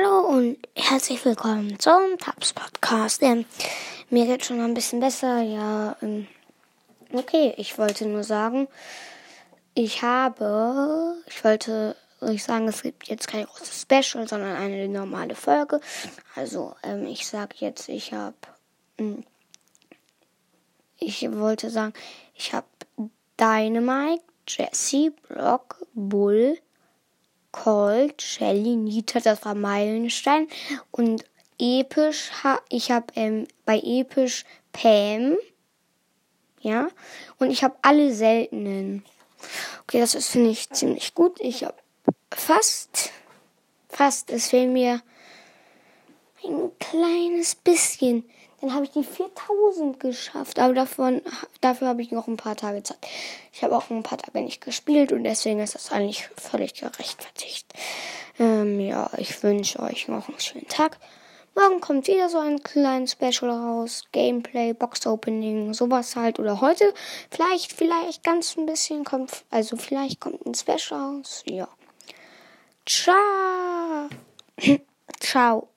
Hallo und herzlich willkommen zum Tabs Podcast. Ähm, mir geht schon ein bisschen besser. Ja, ähm, okay, ich wollte nur sagen, ich habe, ich wollte euch sagen, es gibt jetzt kein großes Special, sondern eine normale Folge. Also, ähm, ich sage jetzt, ich habe, ähm, ich wollte sagen, ich habe Dynamite, Jesse, Brock, Bull, Colt, Shelly, Nita, das war Meilenstein. Und episch, ich habe ähm, bei episch Pam. Ja. Und ich habe alle seltenen. Okay, das ist, finde ich, ziemlich gut. Ich habe fast, fast, es fehlt mir ein kleines bisschen. Dann habe ich die 4000 geschafft. Aber davon, dafür habe ich noch ein paar Tage Zeit. Ich habe auch ein paar Tage nicht gespielt und deswegen ist das eigentlich völlig gerechtfertigt. Ähm, ja, ich wünsche euch noch einen schönen Tag. Morgen kommt wieder so ein kleines Special raus. Gameplay, Box Opening, sowas halt. Oder heute vielleicht, vielleicht ganz ein bisschen kommt, also vielleicht kommt ein Special raus. Ja. Ciao. Ciao.